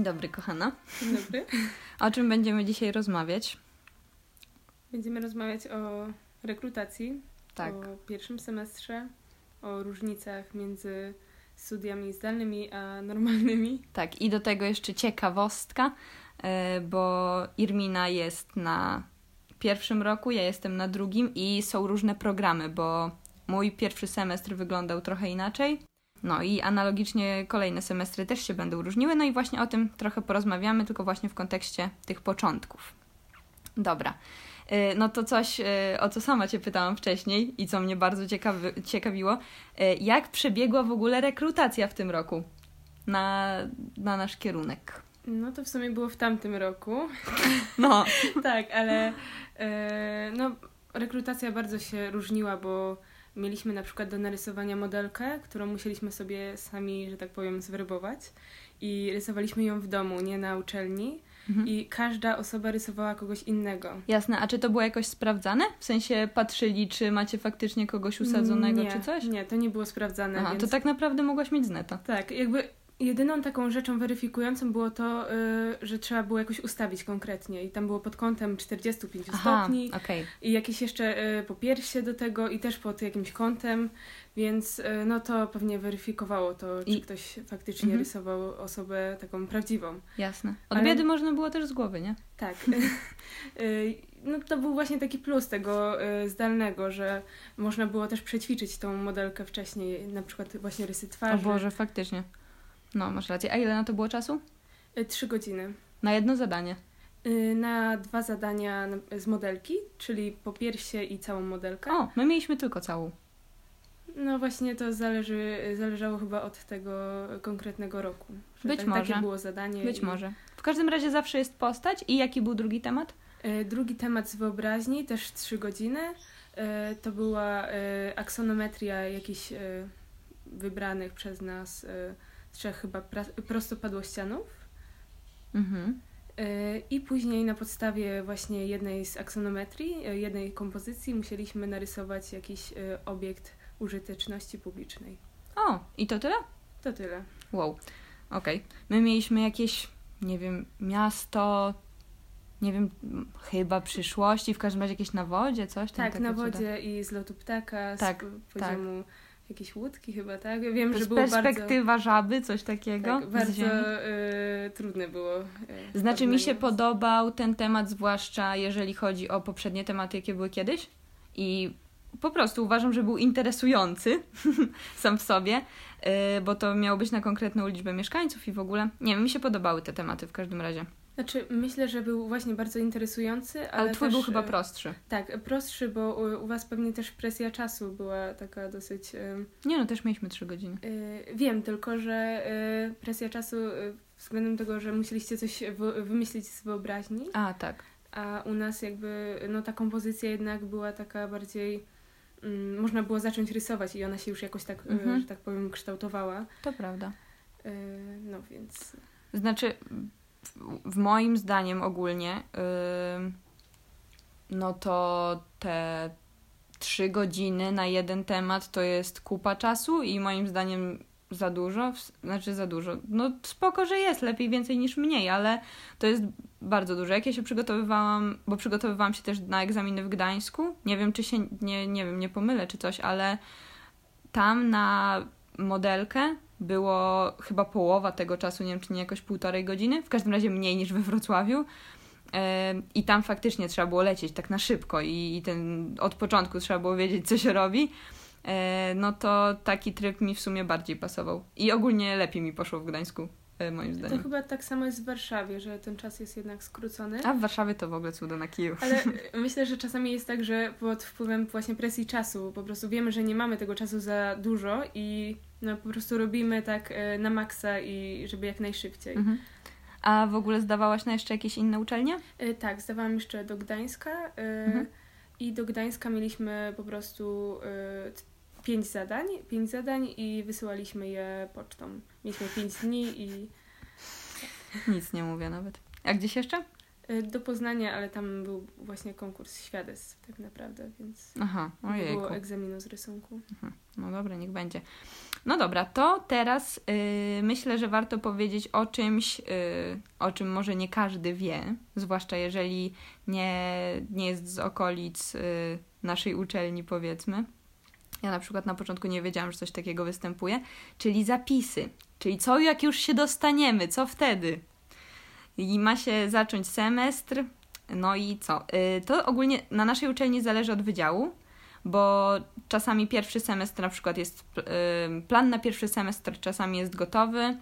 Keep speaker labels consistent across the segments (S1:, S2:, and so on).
S1: Dzień dobry, kochana.
S2: Dzień dobry.
S1: O czym będziemy dzisiaj rozmawiać?
S2: Będziemy rozmawiać o rekrutacji,
S1: Tak.
S2: o pierwszym semestrze, o różnicach między studiami zdalnymi a normalnymi.
S1: Tak, i do tego jeszcze ciekawostka, e, bo Irmina jest na pierwszym roku, ja jestem na drugim i są różne programy, bo mój pierwszy semestr wyglądał trochę inaczej. No i analogicznie kolejne semestry też się będą różniły, no i właśnie o tym trochę porozmawiamy, tylko właśnie w kontekście tych początków. Dobra. E, No to coś, e, o co sama Cię pytałam wcześniej i co mnie bardzo ciekawy, ciekawiło. E, Jak przebiegła w ogóle rekrutacja w tym roku na, na nasz kierunek?
S2: No to w sumie było w tamtym roku.
S1: No,
S2: tak, ale no, rekrutacja bardzo się różniła, bo mieliśmy na przykład do narysowania modelkę, którą musieliśmy sobie sami, że tak powiem, zwerbować. I rysowaliśmy ją w domu, nie na uczelni.
S1: Mhm.
S2: I każda osoba rysowała kogoś innego.
S1: jasne. A czy to było jakoś sprawdzane? W sensie patrzyli, czy macie faktycznie kogoś usadzonego,
S2: nie,
S1: czy coś?
S2: Nie, to nie było sprawdzane.
S1: Aha,
S2: więc...
S1: to tak naprawdę mogłaś mieć z neta.
S2: Tak, jakby jedyną taką rzeczą weryfikującą było to, y, że trzeba było jakoś ustawić konkretnie i tam było pod kątem 45
S1: Aha,
S2: stopni
S1: okej.
S2: i jakieś jeszcze y, popiersie do tego i też pod jakimś kątem, więc y, no to pewnie weryfikowało to, czy
S1: I-
S2: ktoś faktycznie
S1: Mhm.
S2: rysował osobę taką prawdziwą.
S1: Jasne. Od
S2: Ale-
S1: biedy można było też z głowy, nie?
S2: Tak. No to był właśnie taki plus tego zdalnego, że można było też przećwiczyć tą modelkę wcześniej, na przykład właśnie rysy
S1: O
S2: twarzy.
S1: Boże, faktycznie. No, masz rację. A ile na to było czasu?
S2: Y, Trzy godziny.
S1: Na jedno zadanie.
S2: Y, na dwa zadania z modelki, czyli popiersie i całą modelkę.
S1: O, my mieliśmy tylko całą.
S2: No właśnie to zależy, zależało chyba od tego konkretnego roku.
S1: Być
S2: tak,
S1: może.
S2: Takie było zadanie.
S1: Być
S2: i-
S1: może. W każdym razie zawsze jest postać. I jaki był drugi temat?
S2: Y, Drugi temat z wyobraźni, też trzy godziny. To była aksonometria jakichś wybranych przez nas trzech chyba prostopadłościanów.
S1: Mhm.
S2: Y, I później na podstawie właśnie jednej z aksonometrii, y, jednej kompozycji musieliśmy narysować jakiś y, obiekt użyteczności publicznej.
S1: O, i to tyle?
S2: To tyle.
S1: Wow, okej. My mieliśmy jakieś, nie wiem, miasto, nie wiem, chyba przyszłości, w każdym razie jakieś na wodzie, coś tam.
S2: Tak, na wodzie i z lotu ptaka,
S1: Tak,
S2: z p- poziomu jakiejś łódki chyba, tak? Ja wiem, że było bardzo,
S1: perspektywa żaby, coś takiego.
S2: tak, bardzo y, trudne było. y,
S1: Znaczy mi się podobał ten temat, zwłaszcza jeżeli chodzi o poprzednie tematy, jakie były kiedyś. I po prostu uważam, że był interesujący sam w sobie, yy, bo to miało być na konkretną liczbę mieszkańców i w ogóle. Nie wiem, mi się podobały te tematy w każdym razie.
S2: Znaczy, myślę, że był właśnie bardzo interesujący, ale,
S1: Ale twój
S2: też,
S1: był chyba
S2: y,
S1: prostszy.
S2: Tak, prostszy, bo u, u Was pewnie też presja czasu była taka dosyć... y,
S1: Nie no, też mieliśmy trzy godziny.
S2: y, wiem, tylko że y, presja czasu y, względem tego, że musieliście coś wy, wymyślić z wyobraźni,
S1: A, tak.
S2: a u nas jakby no ta kompozycja jednak była taka bardziej... mm, można było zacząć rysować i ona się już jakoś tak,
S1: Mhm.
S2: że tak powiem, kształtowała.
S1: To prawda.
S2: No więc...
S1: Znaczy, w, moim zdaniem ogólnie, no to te trzy godziny na jeden temat to jest kupa czasu i moim zdaniem za dużo, znaczy za dużo. No spoko, że jest, lepiej więcej niż mniej, ale to jest bardzo dużo. Jak ja się przygotowywałam, bo przygotowywałam się też na egzaminy w Gdańsku, nie wiem czy się, nie, nie wiem, nie pomylę czy coś, ale tam na modelkę było chyba połowa tego czasu, nie wiem czy nie jakoś półtorej godziny, w każdym razie mniej niż we Wrocławiu. I tam faktycznie trzeba było lecieć tak na szybko i, i ten, od początku trzeba było wiedzieć, co się robi. E, No to taki tryb mi w sumie bardziej pasował. I ogólnie lepiej mi poszło w Gdańsku, e, moim
S2: To
S1: zdaniem.
S2: chyba tak samo jest w Warszawie, że ten czas jest jednak skrócony.
S1: A w Warszawie to w ogóle cudo na kiju.
S2: Ale myślę, że czasami jest tak, że pod wpływem właśnie presji czasu po prostu wiemy, że nie mamy tego czasu za dużo i no po prostu robimy tak e, na maksa i żeby jak najszybciej.
S1: Mhm. A w ogóle zdawałaś na jeszcze jakieś inne uczelnie?
S2: E, Tak, zdawałam jeszcze do Gdańska
S1: Mhm.
S2: i do Gdańska mieliśmy po prostu pięć zadań, pięć zadań i wysyłaliśmy je pocztą. Mieliśmy pięć dni i
S1: Nic nie mówię nawet. A gdzieś jeszcze?
S2: Y, Do Poznania, ale tam był właśnie konkurs świadectw tak naprawdę, więc
S1: Aha,
S2: nie
S1: ojejku.
S2: było egzaminu z rysunku.
S1: No dobra, niech będzie. No dobra, to teraz y, myślę, że warto powiedzieć o czymś, y, o czym może nie każdy wie, zwłaszcza jeżeli nie, nie jest z okolic y, naszej uczelni, powiedzmy. Ja na przykład na początku nie wiedziałam, że coś takiego występuje, czyli zapisy. Czyli co jak już się dostaniemy, co wtedy? I ma się zacząć semestr, no i co? Y, To ogólnie na naszej uczelni zależy od wydziału, bo czasami pierwszy semestr na przykład jest, y, plan na pierwszy semestr czasami jest gotowy.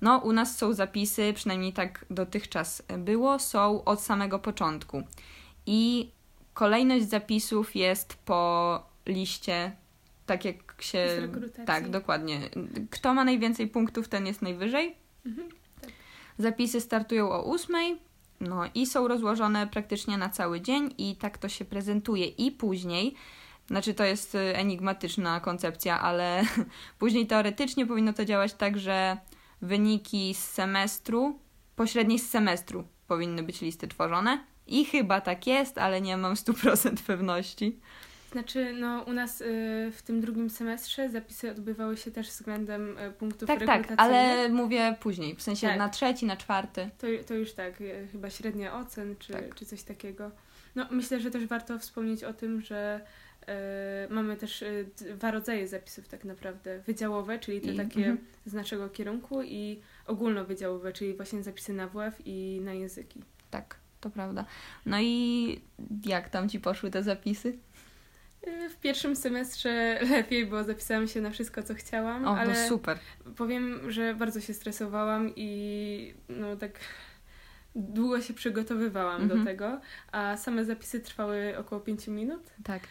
S1: No, u nas są zapisy, przynajmniej tak dotychczas było, są od samego początku. I kolejność zapisów jest po liście, tak jak się.
S2: Z rekrutacji.
S1: Tak, dokładnie. Kto ma najwięcej punktów, ten jest najwyżej.
S2: Mhm.
S1: Zapisy startują o 8, no i są rozłożone praktycznie na cały dzień i tak to się prezentuje. I później, znaczy to jest y, enigmatyczna koncepcja, ale później teoretycznie powinno to działać tak, że wyniki z semestru, pośredniej z semestru powinny być listy tworzone. I chyba tak jest, ale nie mam 100% pewności.
S2: Znaczy, no u nas y, w tym drugim semestrze zapisy odbywały się też względem y, punktów
S1: Tak, tak, ale mówię później, w sensie
S2: Tak.
S1: na trzeci, na czwarty.
S2: To, to już tak, y, chyba średnia ocen czy,
S1: Tak.
S2: czy coś takiego. No myślę, że też warto wspomnieć o tym, że y, mamy też y, dwa rodzaje zapisów tak naprawdę. Wydziałowe, czyli te
S1: I-
S2: takie
S1: mhm.
S2: z naszego kierunku i ogólnowydziałowe, czyli właśnie zapisy na WF i na języki.
S1: Tak, to prawda. No i jak tam ci poszły te zapisy?
S2: W pierwszym semestrze lepiej, bo zapisałam się na wszystko, co chciałam,
S1: O,
S2: ale
S1: no super.
S2: powiem, że bardzo się stresowałam i no tak długo się przygotowywałam
S1: Mhm.
S2: do tego, a same zapisy trwały około 5 minut.
S1: Tak.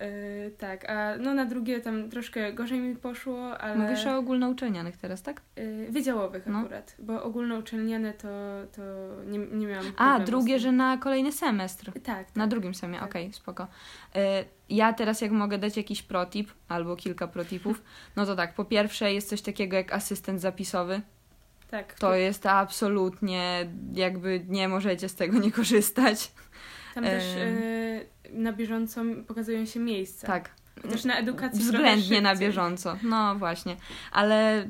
S2: Yy, tak, a no na drugie tam troszkę gorzej mi poszło, ale
S1: Mówisz o ogólnouczelnianych teraz, tak?
S2: yy, wydziałowych
S1: No.
S2: akurat, bo ogólnouczelniane to, to nie, nie miałam
S1: A, drugie, że na kolejny semestr.
S2: Tak, tak.
S1: Na drugim semie,
S2: Tak.
S1: okej, spoko. Y, Ja teraz jak mogę dać jakiś protip, albo kilka protipów, no to tak, po pierwsze jest coś takiego jak asystent zapisowy.
S2: tak,
S1: To jest absolutnie, jakby nie możecie z tego nie korzystać.
S2: Tam też yy, na bieżąco pokazują się miejsca.
S1: Tak,
S2: Też na edukacji
S1: względnie na bieżąco. No właśnie, ale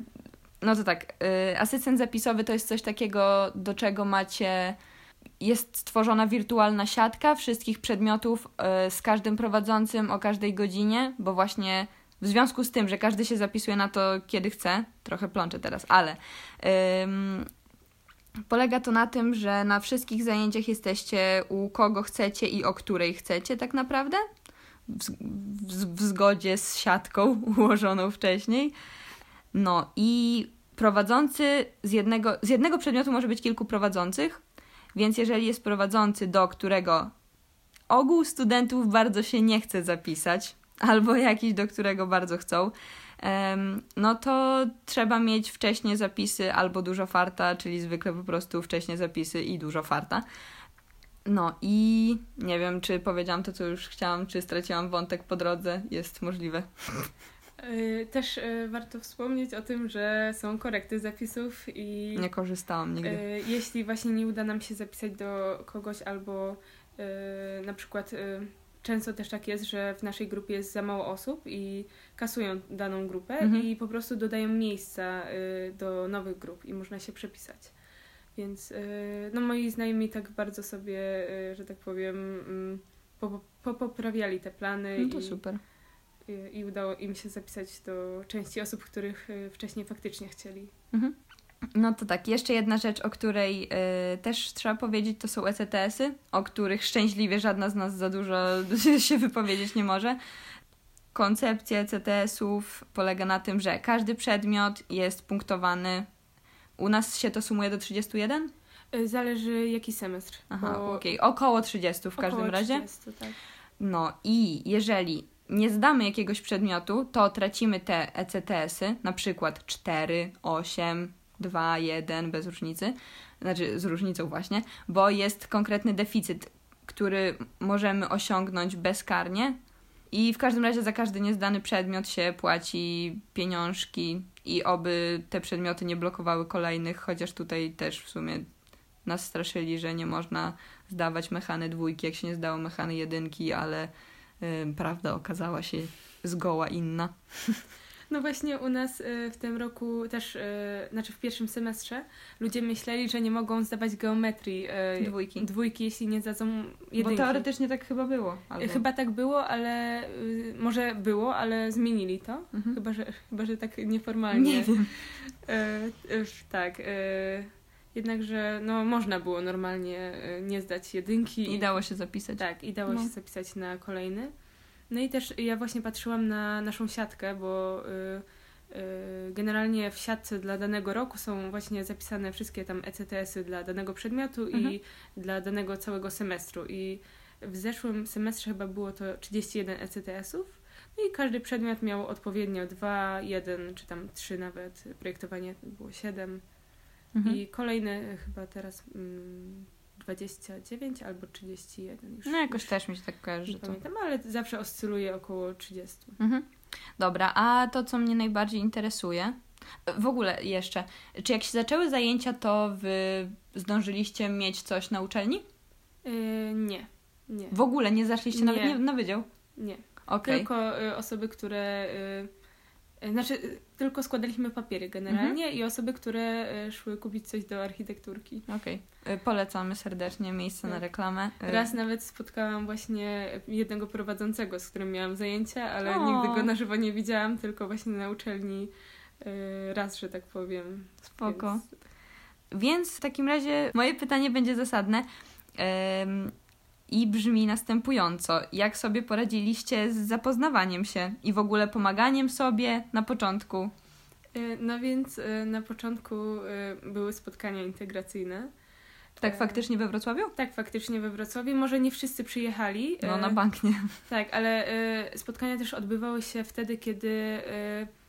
S1: no to tak, y, asystent zapisowy to jest coś takiego, do czego macie. Jest stworzona wirtualna siatka wszystkich przedmiotów y, z każdym prowadzącym o każdej godzinie, bo właśnie w związku z tym, że każdy się zapisuje na to, kiedy chce, trochę plączę teraz, ale ym, polega to na tym, że na wszystkich zajęciach jesteście u kogo chcecie i o której chcecie, tak naprawdę w, w, w zgodzie z siatką ułożoną wcześniej. No i prowadzący z jednego, z jednego przedmiotu może być kilku prowadzących, więc jeżeli jest prowadzący, do którego ogół studentów bardzo się nie chce zapisać, albo jakiś, do którego bardzo chcą, no to trzeba mieć wcześniej zapisy albo dużo farta, czyli zwykle po prostu wcześniej zapisy i dużo farta. No i nie wiem, czy powiedziałam to, co już chciałam, czy straciłam wątek po drodze. Jest możliwe.
S2: Yy, Też yy, warto wspomnieć o tym, że są korekty zapisów i
S1: Nie korzystałam nigdy.
S2: yy, jeśli właśnie nie uda nam się zapisać do kogoś albo na przykład często też tak jest, że w naszej grupie jest za mało osób i kasują daną grupę
S1: Mhm.
S2: i po prostu dodają miejsca yy, do nowych grup i można się przepisać. Więc yy, no moi znajomi tak bardzo sobie, yy, że tak powiem, mm, po- popoprawiali te plany
S1: No to
S2: i
S1: super.
S2: i, i udało im się zapisać do części osób, których y, wcześniej faktycznie chcieli.
S1: Mhm. No to tak, jeszcze jedna rzecz, o której y, też trzeba powiedzieć, to są ECTS-y, o których szczęśliwie żadna z nas za dużo się wypowiedzieć nie może. Koncepcja ECTS-ów polega na tym, że każdy przedmiot jest punktowany. U nas się to sumuje do 31?
S2: Y, Zależy jaki semestr.
S1: Aha,
S2: bo
S1: okej. Około 30 w każdym
S2: około
S1: razie.
S2: 30, tak.
S1: No i jeżeli nie zdamy jakiegoś przedmiotu, to tracimy te ECTS-y, na przykład 4, 8, 2, 1, bez różnicy, znaczy z różnicą właśnie, bo jest konkretny deficyt, który możemy osiągnąć bezkarnie i w każdym razie za każdy niezdany przedmiot się płaci pieniążki i oby te przedmioty nie blokowały kolejnych, chociaż tutaj też w sumie nas straszyli, że nie można zdawać mechany dwójki, jak się nie zdało mechany jedynki, ale y, prawda okazała się zgoła inna.
S2: No właśnie u nas y, w tym roku też, y, znaczy w pierwszym semestrze ludzie myśleli, że nie mogą zdawać geometrii y,
S1: Dwójki.
S2: dwójki, jeśli nie zdadzą jedynki.
S1: Bo teoretycznie tak chyba było. Albo...
S2: Chyba tak było, ale może było, ale zmienili to.
S1: Mhm.
S2: Chyba, że, chyba, że tak nieformalnie.
S1: Nie wiem.
S2: Tak. Jednakże no, można było normalnie nie zdać jedynki.
S1: I dało się zapisać.
S2: Tak, i dało
S1: No.
S2: się zapisać na kolejny. No i też ja właśnie patrzyłam na naszą siatkę, bo y, y, generalnie w siatce dla danego roku są właśnie zapisane wszystkie tam ECTS-y dla danego przedmiotu
S1: Mhm.
S2: i dla danego całego semestru. I w zeszłym semestrze chyba było to 31 ECTS-ów. No i każdy przedmiot miał odpowiednio 2, 1 czy tam 3 nawet. Projektowanie było 7.
S1: Mhm.
S2: I kolejny chyba teraz mm, 29 albo 31 już.
S1: No jakoś
S2: już
S1: też mi się tak kojarzy,
S2: nie
S1: to...
S2: pamiętam, ale zawsze oscyluje około 30.
S1: Mhm. Dobra, a to, co mnie najbardziej interesuje, w ogóle jeszcze, czy jak się zaczęły zajęcia, to wy zdążyliście mieć coś na uczelni?
S2: Yy, nie, nie,
S1: W ogóle nie zaszliście nawet
S2: Nie.
S1: na wydział?
S2: nie.
S1: Okej.
S2: Tylko y, osoby, które. Y, y, znaczy, y, tylko składaliśmy papiery generalnie
S1: Mhm.
S2: i osoby, które y, szły kupić coś do architekturki.
S1: Okej. Y, Polecamy serdecznie miejsce na
S2: Tak.
S1: reklamę. Y,
S2: Raz nawet spotkałam właśnie jednego prowadzącego, z którym miałam zajęcia, ale
S1: O.
S2: nigdy go na żywo nie widziałam, tylko właśnie na uczelni raz, że tak powiem.
S1: Spoko.
S2: Więc,
S1: Więc w takim razie moje pytanie będzie zasadne em, i brzmi następująco. Jak sobie poradziliście z zapoznawaniem się i w ogóle pomaganiem sobie na początku?
S2: y, no więc y, na początku y, były spotkania integracyjne.
S1: Tak faktycznie we Wrocławiu?
S2: Tak, faktycznie we Wrocławiu. Może nie wszyscy przyjechali.
S1: No na bank nie.
S2: Tak, ale spotkania też odbywały się wtedy, kiedy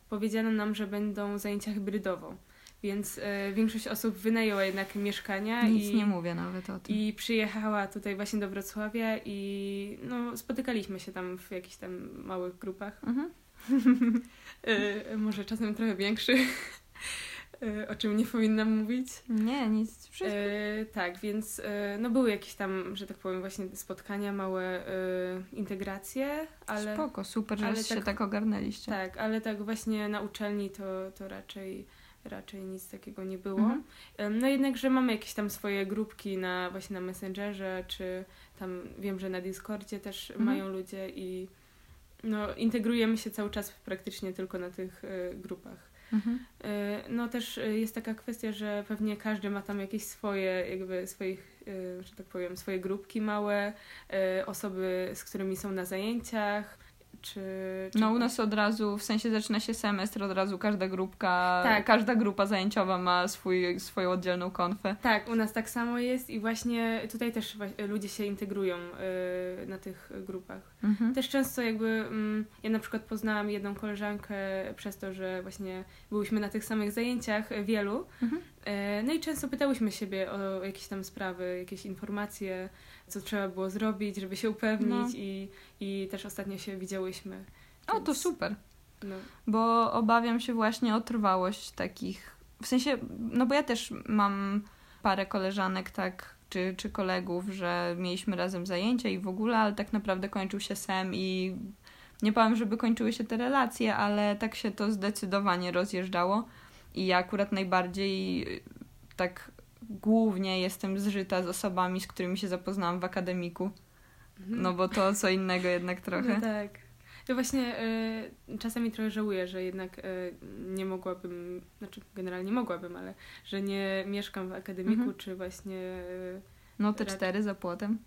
S2: powiedziano nam, że będą zajęcia hybrydowo. Więc e, większość osób wynajęła jednak mieszkania
S1: Nic
S2: i,
S1: nie mówię nawet o tym.
S2: i przyjechała tutaj właśnie do Wrocławia i no, spotykaliśmy się tam w jakichś tam małych grupach.
S1: Mhm.
S2: E, może czasem trochę większych, e, o czym nie powinnam mówić.
S1: Nie, nic. Wszystko.
S2: E, tak, więc e, no były jakieś tam, że tak powiem, właśnie spotkania, małe e, integracje, ale
S1: Spoko, super, że
S2: ale
S1: się
S2: tak-
S1: tak ogarnęliście.
S2: tak, ale tak właśnie na uczelni to, to raczej, raczej nic takiego nie było.
S1: Mhm.
S2: No jednakże mamy jakieś tam swoje grupki na właśnie na Messengerze, czy tam wiem, że na Discordzie też
S1: Mhm.
S2: mają ludzie i no integrujemy się cały czas praktycznie tylko na tych e, grupach.
S1: Mhm.
S2: E, No też e, jest taka kwestia, że pewnie każdy ma tam jakieś swoje, jakby swoich, że tak powiem, swoje grupki małe, osoby, z którymi są na zajęciach, czy... czy
S1: No u nas od razu, w sensie zaczyna się semestr, od razu każda grupka,
S2: Tak.
S1: każda grupa zajęciowa ma swój, swoją oddzielną konfę.
S2: Tak, u nas tak samo jest i właśnie tutaj też ludzie się integrują e, na tych grupach.
S1: Mhm.
S2: Też często jakby, mm, ja na przykład poznałam jedną koleżankę przez to, że właśnie byłyśmy na tych samych zajęciach e, wielu.
S1: Mhm.
S2: E, No i często pytałyśmy siebie o jakieś tam sprawy, jakieś informacje, co trzeba było zrobić, żeby się upewnić
S1: No.
S2: i, i też ostatnio się widziałyśmy.
S1: O, to
S2: więc,
S1: super.
S2: No.
S1: Bo obawiam się właśnie o trwałość takich. W sensie, no bo ja też mam parę koleżanek, tak, czy, czy kolegów, że mieliśmy razem zajęcia i w ogóle, ale tak naprawdę kończył się sem i nie powiem, żeby kończyły się te relacje, ale tak się to zdecydowanie rozjeżdżało. I ja akurat najbardziej tak głównie jestem zżyta z osobami, z którymi się zapoznałam w akademiku. No bo to co innego jednak trochę.
S2: No tak. To właśnie e, czasami trochę żałuję, że jednak e, nie mogłabym, znaczy generalnie mogłabym, ale że nie mieszkam w akademiku,
S1: Mhm.
S2: czy właśnie e,
S1: No te cztery za płotem.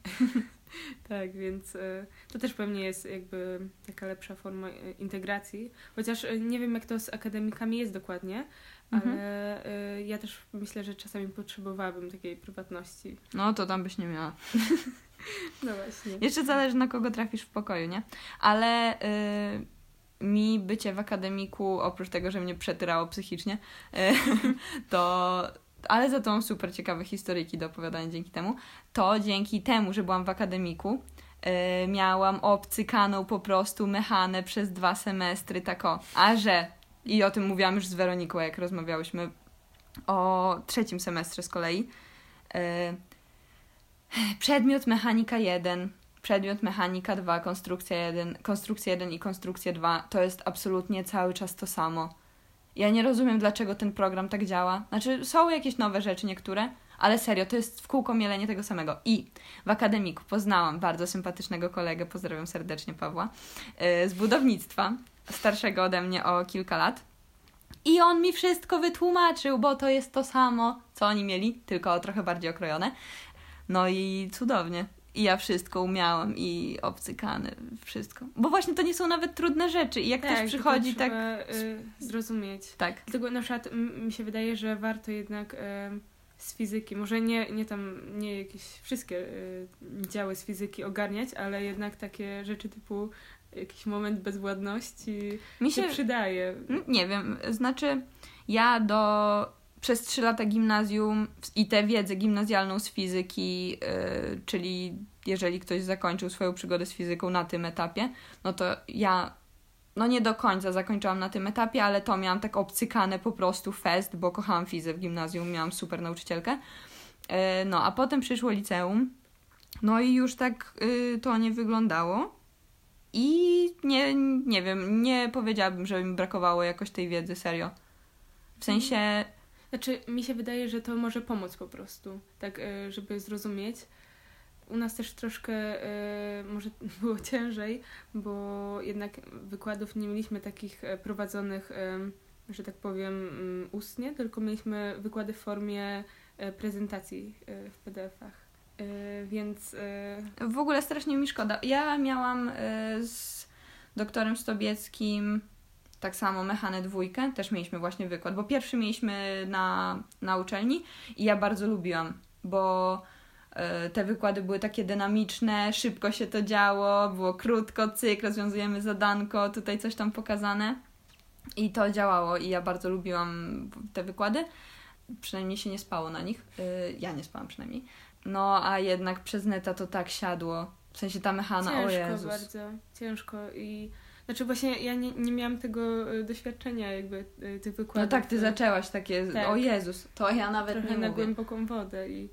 S2: tak, więc e, to też pewnie jest jakby taka lepsza forma e, integracji. Chociaż e, nie wiem, jak to z akademikami jest dokładnie,
S1: Mhm.
S2: ale e, ja też myślę, że czasami potrzebowałabym takiej prywatności.
S1: No to tam byś nie miała.
S2: No właśnie.
S1: Jeszcze zależy na kogo trafisz w pokoju, nie? Ale y, mi bycie w akademiku, oprócz tego, że mnie przetyrało psychicznie, y, to. Ale za to mam super ciekawe historyjki do opowiadania dzięki temu. To dzięki temu, że byłam w akademiku, y, miałam obcykaną po prostu mechanę przez dwa semestry, tak o. A że, i o tym mówiłam już z Weroniką, jak rozmawiałyśmy o trzecim semestrze z kolei, E, przedmiot mechanika 1, przedmiot mechanika 2, konstrukcja 1, konstrukcja 1 i konstrukcja 2 to jest absolutnie cały czas to samo. Ja nie rozumiem, dlaczego ten program tak działa. Znaczy, są jakieś nowe rzeczy niektóre, ale serio, to jest w kółko mielenie tego samego. I w akademiku poznałam bardzo sympatycznego kolegę, pozdrawiam serdecznie Pawła, yy, z budownictwa, starszego ode mnie o kilka lat. I on mi wszystko wytłumaczył, bo to jest to samo, co oni mieli, tylko trochę bardziej okrojone. No i cudownie. I ja wszystko umiałam i obcykane, wszystko. Bo właśnie to nie są nawet trudne rzeczy. I jak
S2: tak,
S1: ktoś przychodzi tak...
S2: Y, zrozumieć.
S1: Tak.
S2: Dlatego na przykład mi się wydaje, że warto jednak y, z fizyki, może nie, nie tam, nie jakieś wszystkie y, działy z fizyki ogarniać, ale jednak takie rzeczy typu jakiś moment bezwładności mi się, przydaje.
S1: Nie wiem, znaczy ja do przez trzy lata gimnazjum i tę wiedzę gimnazjalną z fizyki, yy, czyli jeżeli ktoś zakończył swoją przygodę z fizyką na tym etapie, no to ja no nie do końca zakończyłam na tym etapie, ale to miałam tak obcykane po prostu fest, bo kochałam fizę w gimnazjum, miałam super nauczycielkę. Yy, no, a potem przyszło liceum, no i już tak yy, to nie wyglądało. I nie, nie wiem, nie powiedziałabym, że mi brakowało jakoś tej wiedzy, serio. W sensie
S2: znaczy, mi się wydaje, że to może pomóc po prostu, tak, e, żeby zrozumieć. U nas też troszkę e, może było ciężej, bo jednak wykładów nie mieliśmy takich e, prowadzonych, że tak powiem, mm, ustnie, tylko mieliśmy wykłady w formie prezentacji w PDF-ach. Więc.
S1: W ogóle strasznie mi szkoda. Ja miałam z doktorem Stobieckim tak samo mechanę dwójkę, też mieliśmy właśnie wykład, bo pierwszy mieliśmy na, na uczelni i ja bardzo lubiłam, bo y, te wykłady były takie dynamiczne, szybko się to działo, było krótko, cyk, rozwiązujemy zadanko, tutaj coś tam pokazane i to działało i ja bardzo lubiłam te wykłady. Przynajmniej się nie spało na nich. Y, ja nie spałam przynajmniej. No, a jednak przez neta to tak siadło. W sensie ta mechana,
S2: ciężko
S1: o Jezus.
S2: Ciężko bardzo, ciężko i znaczy właśnie ja nie, nie miałam tego e, doświadczenia jakby e, tych wykładów.
S1: No tak, ty zaczęłaś takie, tak. o Jezus, to ja nawet
S2: Trochę
S1: nie
S2: na
S1: mówię.
S2: głęboką wodę i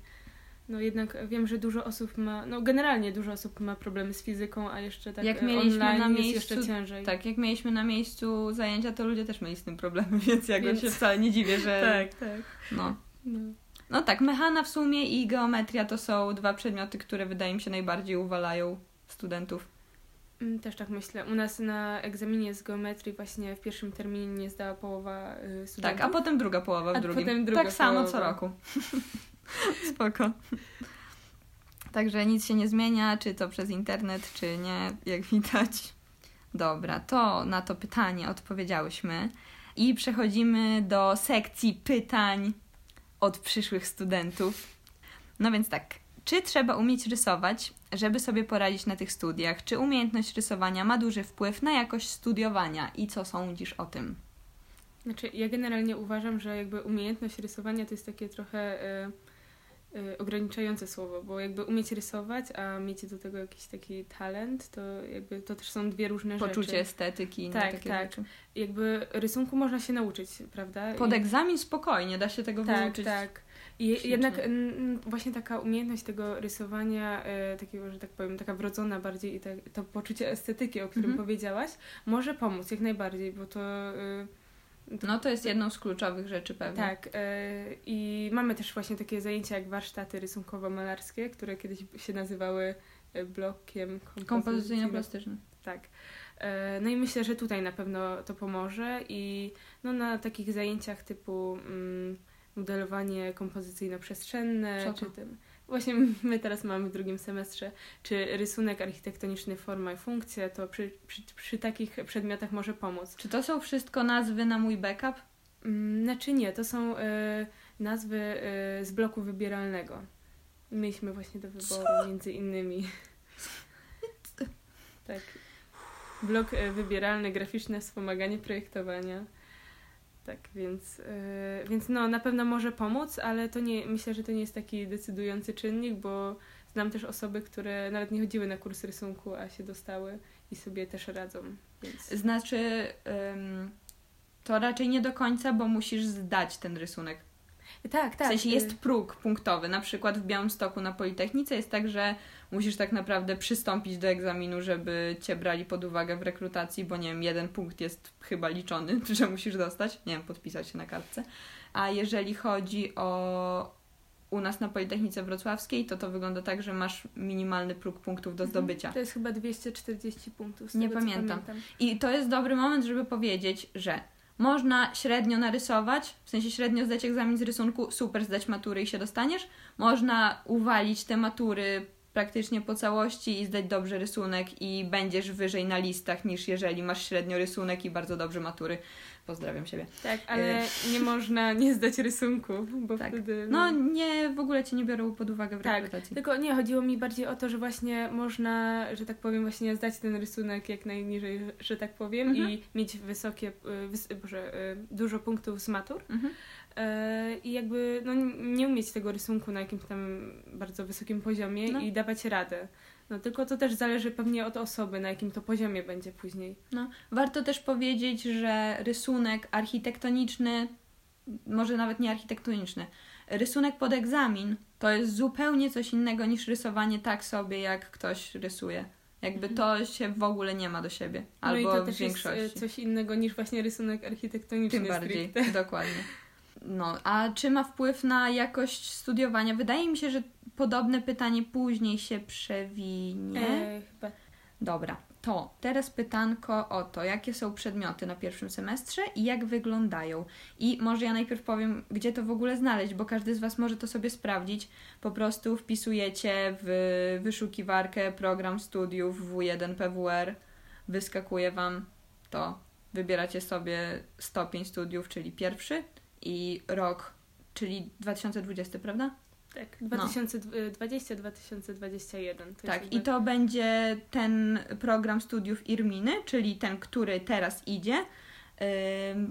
S2: no jednak wiem, że dużo osób ma, no generalnie dużo osób ma problemy z fizyką, a jeszcze tak jak e, mieliśmy online na miejscu, jest jeszcze ciężej.
S1: Tak, jak mieliśmy na miejscu zajęcia, to ludzie też mieli z tym problemy, więc ja więc... się wcale nie dziwię, że...
S2: tak, tak.
S1: No. no. No tak, mechana w sumie i geometria to są dwa przedmioty, które wydaje mi się najbardziej uwalają studentów.
S2: Mm, też tak myślę. U nas na egzaminie z geometrii właśnie w pierwszym terminie nie zdała połowa y, studentów.
S1: Tak, a potem druga połowa w a drugim. Potem druga tak samo połowa. co roku. Spoko. Także nic się nie zmienia, czy to przez internet, czy nie, jak widać. Dobra, to na to pytanie odpowiedziałyśmy. I przechodzimy do sekcji pytań od przyszłych studentów. No więc tak, czy trzeba umieć rysować, żeby sobie poradzić na tych studiach? Czy umiejętność rysowania ma duży wpływ na jakość studiowania i co sądzisz o tym?
S2: Znaczy, ja generalnie uważam, że jakby umiejętność rysowania to jest takie trochę y, y, ograniczające słowo, bo jakby umieć rysować, a mieć do tego jakiś taki talent, to jakby to też są dwie różne
S1: Poczucie
S2: rzeczy.
S1: Poczucie estetyki.
S2: Tak, takie tak. Rzeczy. Jakby rysunku można się nauczyć, prawda?
S1: Pod I... egzamin spokojnie, da się tego
S2: tak,
S1: wyuczyć.
S2: Tak, tak. I jednak n, właśnie taka umiejętność tego rysowania, e, takiego, że tak powiem, taka wrodzona bardziej i te, to poczucie estetyki, o którym mhm. powiedziałaś, może pomóc jak najbardziej, bo to...
S1: To no to jest jedną z kluczowych rzeczy pewnie.
S2: Tak. E, I mamy też właśnie takie zajęcia jak warsztaty rysunkowo-malarskie, które kiedyś się nazywały e, blokiem
S1: kompozycyjno-plastycznym.
S2: Tak. E, no i myślę, że tutaj na pewno to pomoże i no na takich zajęciach typu... Mm, modelowanie kompozycyjno-przestrzenne, czy tym. Właśnie my teraz mamy w drugim semestrze, czy rysunek architektoniczny, forma i funkcja, to przy, przy, przy takich przedmiotach może pomóc.
S1: Czy to są wszystko nazwy na mój backup?
S2: Mm, znaczy nie, to są y, nazwy y, z bloku wybieralnego. Mieliśmy właśnie do wyboru Co? między innymi. tak. Blok y, wybieralny, graficzne wspomaganie projektowania. Tak, więc, yy, więc no, na pewno może pomóc, ale to nie, myślę, że to nie jest taki decydujący czynnik, bo znam też osoby, które nawet nie chodziły na kurs rysunku, a się dostały i sobie też radzą. Więc...
S1: Znaczy, to raczej nie do końca, bo musisz zdać ten rysunek.
S2: Tak, tak.
S1: W sensie
S2: y-
S1: jest próg punktowy. Na przykład w Białymstoku na Politechnice jest tak, że musisz tak naprawdę przystąpić do egzaminu, żeby cię brali pod uwagę w rekrutacji, bo nie wiem, jeden punkt jest chyba liczony, że musisz dostać. Nie wiem, podpisać się na kartce. A jeżeli chodzi o u nas na Politechnice Wrocławskiej, to to wygląda tak, że masz minimalny próg punktów do zdobycia.
S2: To jest chyba 240 punktów.
S1: Nie
S2: tego, co
S1: pamiętam. I to jest dobry moment, żeby powiedzieć, że można średnio narysować, w sensie średnio zdać egzamin z rysunku, super zdać matury i się dostaniesz. Można uwalić te matury praktycznie po całości i zdać dobrze rysunek i będziesz wyżej na listach niż jeżeli masz średnio rysunek i bardzo dobrze matury. Pozdrawiam siebie.
S2: Tak, ale nie można nie zdać rysunku, bo
S1: Tak.
S2: wtedy...
S1: No nie, w ogóle cię nie biorą pod uwagę w
S2: Tak,
S1: rekrutacji.
S2: Tylko nie, chodziło mi bardziej o to, że właśnie można, że tak powiem, właśnie zdać ten rysunek jak najniżej, że tak powiem
S1: Mhm.
S2: i mieć wysokie, y, wys, boże, y, dużo punktów z matur
S1: Mhm.
S2: Y, i jakby no, nie umieć tego rysunku na jakimś tam bardzo wysokim poziomie
S1: No.
S2: i dawać radę. No tylko to też zależy pewnie od osoby, na jakim to poziomie będzie później.
S1: No, warto też powiedzieć, że rysunek architektoniczny, może nawet nie architektoniczny, rysunek pod egzamin to jest zupełnie coś innego niż rysowanie tak sobie, jak ktoś rysuje. Jakby to się w ogóle nie ma do siebie.
S2: No i
S1: Albo
S2: to
S1: w
S2: też
S1: większości.
S2: jest coś innego niż właśnie rysunek architektoniczny
S1: Tym bardziej,
S2: stricte.
S1: dokładnie. No, a czy ma wpływ na jakość studiowania? Wydaje mi się, że podobne pytanie później się przewinie.
S2: E, chyba
S1: Dobra, to teraz pytanko o to, jakie są przedmioty na pierwszym semestrze i jak wyglądają. I może ja najpierw powiem, gdzie to w ogóle znaleźć, bo każdy z Was może to sobie sprawdzić. Po prostu wpisujecie w wyszukiwarkę program studiów W1 PWR, wyskakuje Wam to, wybieracie sobie stopień studiów, czyli pierwszy i rok, czyli 2020, prawda?
S2: tak,
S1: No.
S2: 2020-2021. To
S1: Tak,
S2: jest
S1: i to będzie ten program studiów Irminy, czyli ten, który teraz idzie,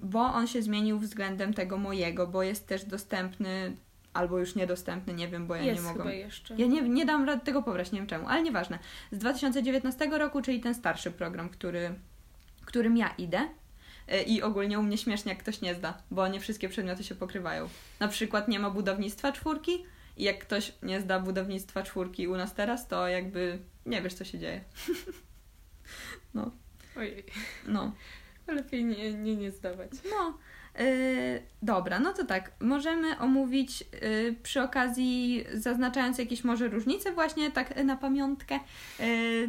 S1: bo on się zmienił względem tego mojego, bo jest też dostępny, albo już niedostępny, nie wiem, bo ja
S2: jest
S1: nie mogę.
S2: jeszcze.
S1: Ja nie, nie dam rady tego pobrać, nie wiem czemu, ale nieważne. Z 2019 roku, czyli ten starszy program, który, którym ja idę. Y, I ogólnie u mnie śmiesznie, jak ktoś nie zda, bo nie wszystkie przedmioty się pokrywają. Na przykład nie ma budownictwa czwórki i jak ktoś nie zda budownictwa czwórki u nas teraz, to jakby nie wiesz, co się dzieje. No,
S2: Ojej,
S1: no,
S2: lepiej nie, nie, nie zdawać.
S1: no. Yy, dobra, no to tak, możemy omówić yy, przy okazji, zaznaczając jakieś może różnice, właśnie tak na pamiątkę,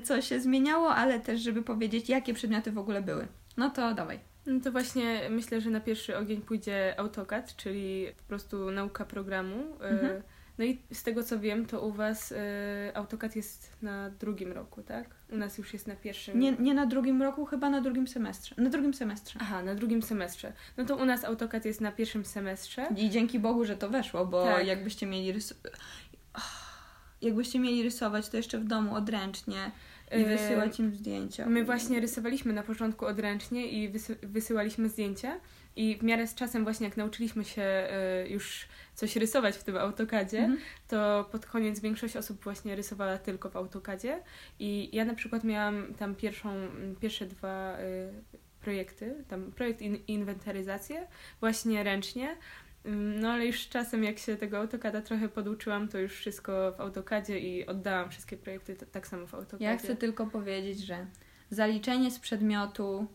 S1: co się zmieniało, ale też, żeby powiedzieć, jakie przedmioty w ogóle były. No to dawaj.
S2: No to właśnie myślę, że na pierwszy ogień pójdzie AutoCAD, czyli po prostu nauka programu. E,
S1: Mhm.
S2: No i z tego co wiem, to u Was e, AutoCAD jest na drugim roku, tak? U nas już jest na pierwszym.
S1: Nie, nie na drugim roku, chyba na drugim semestrze. Na drugim semestrze.
S2: Aha, na drugim semestrze. No to u nas AutoCAD jest na pierwszym semestrze.
S1: I dzięki Bogu, że to weszło, bo
S2: Tak.
S1: jakbyście mieli rys... jakbyście mieli rysować to jeszcze w domu odręcznie i
S2: E,
S1: wysyłać im zdjęcia.
S2: My właśnie rysowaliśmy na początku odręcznie i wysy- wysyłaliśmy zdjęcia. I w miarę z czasem, właśnie jak nauczyliśmy się e, już coś rysować w tym AutoCADzie,
S1: Mhm.
S2: to pod koniec większość osób właśnie rysowała tylko w AutoCADzie. I ja na przykład miałam tam pierwszą, pierwsze dwa e, projekty, tam projekt in, i inwentaryzację, właśnie ręcznie. Ym, No ale już czasem, jak się tego AutoCADa trochę poduczyłam, to już wszystko w AutoCADzie i oddałam wszystkie projekty tak samo w AutoCADzie.
S1: Ja chcę tylko powiedzieć, że zaliczenie z przedmiotu,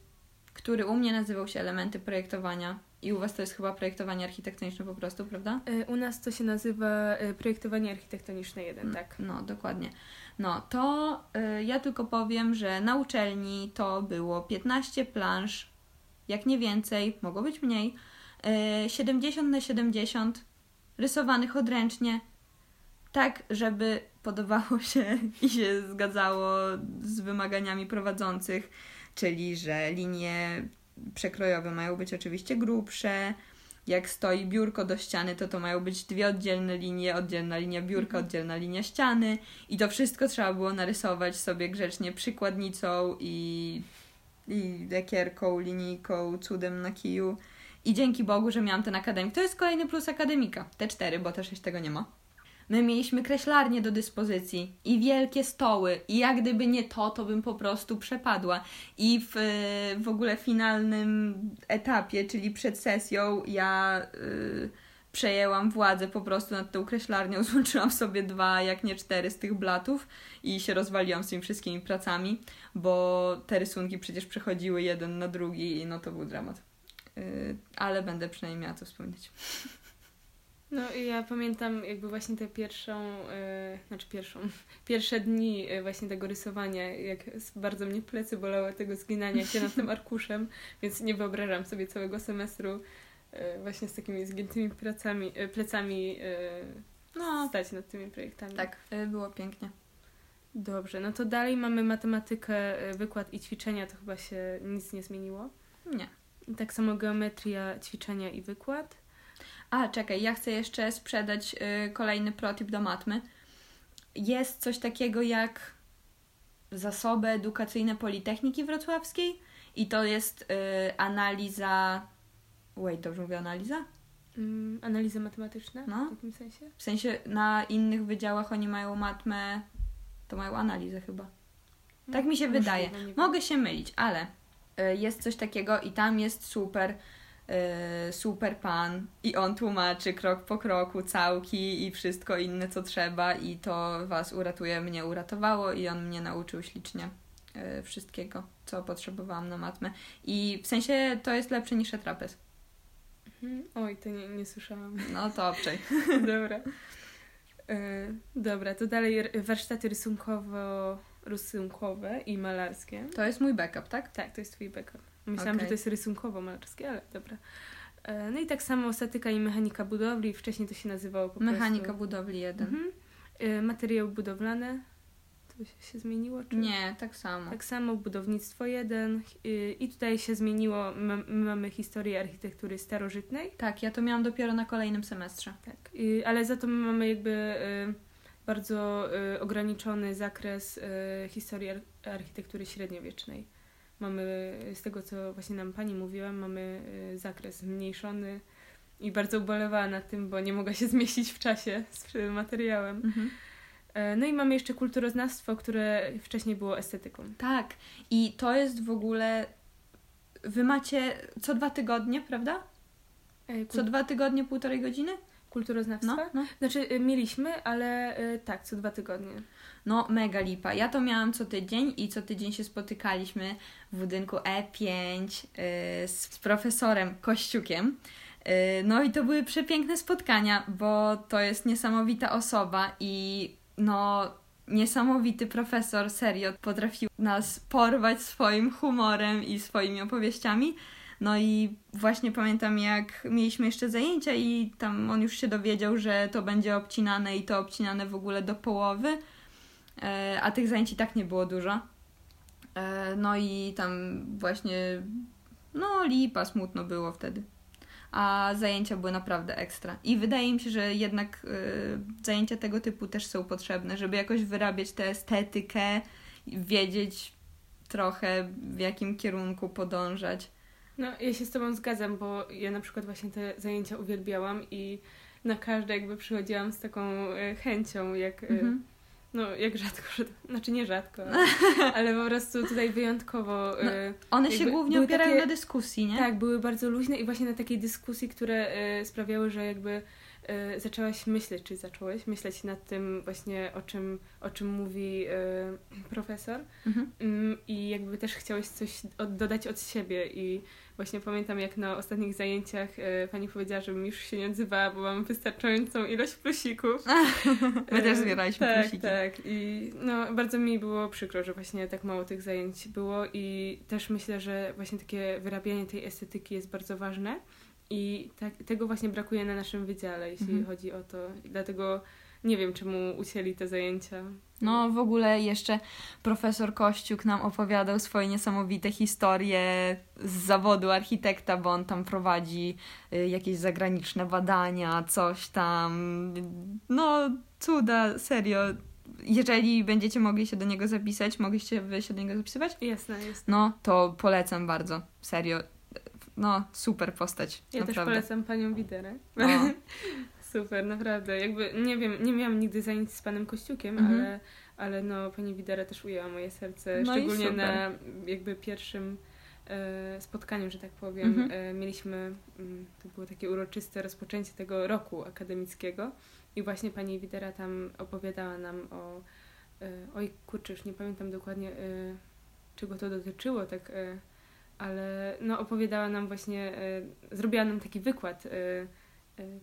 S1: który u mnie nazywał się elementy projektowania i u Was to jest chyba projektowanie architektoniczne po prostu, prawda?
S2: Y, U nas to się nazywa y, projektowanie architektoniczne 1, tak.
S1: No, dokładnie. No, to y, ja tylko powiem, że na uczelni to było 15 planż, jak nie więcej, mogło być mniej, 70 na 70 rysowanych odręcznie, tak, żeby podobało się i się zgadzało z wymaganiami prowadzących, czyli że linie przekrojowe mają być oczywiście grubsze, jak stoi biurko do ściany, to to mają być dwie oddzielne linie, oddzielna linia biurka,
S2: Mhm.
S1: oddzielna linia ściany i to wszystko trzeba było narysować sobie grzecznie przykładnicą i, i lekierką, linijką, cudem na kiju. I dzięki Bogu, że miałam ten akademik. To jest kolejny plus akademika. Te cztery, bo też tego nie ma. My mieliśmy kreślarnię do dyspozycji i wielkie stoły. I jak gdyby nie to, to bym po prostu przepadła. I w, w ogóle finalnym etapie, czyli przed sesją, ja y, przejęłam władzę po prostu nad tą kreślarnią, złączyłam sobie dwa, jak nie cztery z tych blatów i się rozwaliłam z tymi wszystkimi pracami, bo te rysunki przecież przechodziły jeden na drugi i no to był dramat. Yy, ale będę przynajmniej miała co wspomnieć.
S2: No i ja pamiętam jakby właśnie tę pierwszą, yy, znaczy pierwszą, pierwsze dni yy, właśnie tego rysowania, jak bardzo mnie plecy bolały tego zginania się nad tym arkuszem, więc nie wyobrażam sobie całego semestru yy, właśnie z takimi zgiętymi pracami, yy, plecami yy, no. stać nad tymi projektami.
S1: Tak, było pięknie.
S2: Dobrze, no to dalej mamy matematykę, wykład i ćwiczenia, to chyba się nic nie zmieniło.
S1: Nie.
S2: Tak samo geometria, ćwiczenia i wykład.
S1: A, czekaj, ja chcę jeszcze sprzedać y, kolejny protip do matmy. Jest coś takiego jak zasoby edukacyjne Politechniki Wrocławskiej i to jest y, analiza... Wait, dobrze mówię analiza?
S2: Mm, analiza matematyczna? No. W takim sensie?
S1: W sensie na innych wydziałach oni mają matmę, to mają analizę chyba. Tak mi się no, wydaje. Mogę się mylić, ale jest coś takiego i tam jest super Y, super pan i on tłumaczy krok po kroku całki i wszystko inne, co trzeba i to was uratuje, mnie uratowało i on mnie nauczył ślicznie y, wszystkiego, co potrzebowałam na matmę. I w sensie to jest lepsze niż trapez.
S2: Mhm. Oj, to nie, nie słyszałam.
S1: No to obczaj.
S2: dobra. Y, dobra, to dalej warsztaty rysunkowo rysunkowe i malarskie.
S1: To jest mój backup, tak?
S2: Tak, to jest twój backup. Myślałam, okay. że to jest rysunkowo-malarskie, ale dobra. E, no i tak samo statyka i mechanika budowli. Wcześniej to się nazywało po
S1: Mechanika prostu... budowli jeden. Mhm.
S2: E, materiały budowlane. To się, się zmieniło? Czy...
S1: Nie, tak samo.
S2: Tak samo, budownictwo jeden. I tutaj się zmieniło. My mamy historię architektury starożytnej.
S1: Tak, ja to miałam dopiero na kolejnym semestrze.
S2: Tak, ale za to my mamy jakby bardzo y, ograniczony zakres y, historii architektury średniowiecznej mamy, z tego co właśnie nam pani mówiła, mamy y, zakres zmniejszony i bardzo ubolewała nad tym, bo nie mogła się zmieścić w czasie z materiałem. Mhm. E, no i mamy jeszcze kulturoznawstwo, które wcześniej było estetyką.
S1: Tak, i to jest w ogóle. Wy macie co dwa tygodnie, prawda? E, co dwa tygodnie, półtorej godziny?
S2: Kulturoznawstwa? No, no. Znaczy, y, mieliśmy, ale y, tak, co dwa tygodnie.
S1: No, mega lipa. Ja to miałam co tydzień i co tydzień się spotykaliśmy w budynku E5 yy, z profesorem Kościukiem. No i to były przepiękne spotkania, bo to jest niesamowita osoba i no niesamowity profesor, serio, potrafił nas porwać swoim humorem i swoimi opowieściami. No i właśnie pamiętam, jak mieliśmy jeszcze zajęcia i tam on już się dowiedział, że to będzie obcinane i to obcinane w ogóle do połowy, e, a tych zajęć i tak nie było dużo. E, no i tam właśnie, no lipa, smutno było wtedy. A zajęcia były naprawdę ekstra. I wydaje mi się, że jednak y, zajęcia tego typu też są potrzebne, żeby jakoś wyrabiać tę estetykę, wiedzieć trochę w jakim kierunku podążać.
S2: No, ja się z Tobą zgadzam, bo ja na przykład właśnie te zajęcia uwielbiałam i na każde jakby przychodziłam z taką e, chęcią, jak. E, mhm. No, jak rzadko, znaczy nie rzadko, ale po prostu tutaj wyjątkowo. No,
S1: e, one się głównie opierają takie, na dyskusji, nie?
S2: Tak, były bardzo luźne i właśnie na takiej dyskusji, które sprawiały, że jakby zaczęłaś myśleć, czy zacząłeś myśleć nad tym właśnie, o czym, o czym mówi profesor mhm. y, i jakby też chciałeś coś od, dodać od siebie i właśnie pamiętam, jak na ostatnich zajęciach y, pani powiedziała, żebym już się nie odzywała, bo mam wystarczającą ilość plusików.
S1: My też zbieraliśmy
S2: tak,
S1: plusiki.
S2: Tak, i no, bardzo mi było przykro, że właśnie tak mało tych zajęć było i też myślę, że właśnie takie wyrabianie tej estetyki jest bardzo ważne. I tak, tego właśnie brakuje na naszym wydziale, jeśli mhm. chodzi o to. Dlatego nie wiem, czemu ucięli te zajęcia.
S1: No, w ogóle jeszcze profesor Kościuk nam opowiadał swoje niesamowite historie z zawodu architekta, bo on tam prowadzi y, jakieś zagraniczne badania, coś tam. No, cuda, serio. Jeżeli będziecie mogli się do niego zapisać, mogliście wy się do niego zapisywać?
S2: Jasne, jasne.
S1: No, to polecam bardzo. Serio no, super postać.
S2: Ja
S1: naprawdę.
S2: też polecam panią Widerę. super, naprawdę. Jakby nie wiem, nie miałam nigdy zajęć z panem Kościukiem, mhm. ale, ale no pani Widera też ujęła moje serce, no szczególnie na jakby pierwszym e, spotkaniu, że tak powiem.
S1: Mhm.
S2: E, mieliśmy, mm, to było takie uroczyste rozpoczęcie tego roku akademickiego i właśnie pani Widera tam opowiadała nam o, e, oj kurczę, już nie pamiętam dokładnie e, czego to dotyczyło, tak, e, ale no opowiadała nam właśnie, e, zrobiła nam taki wykład,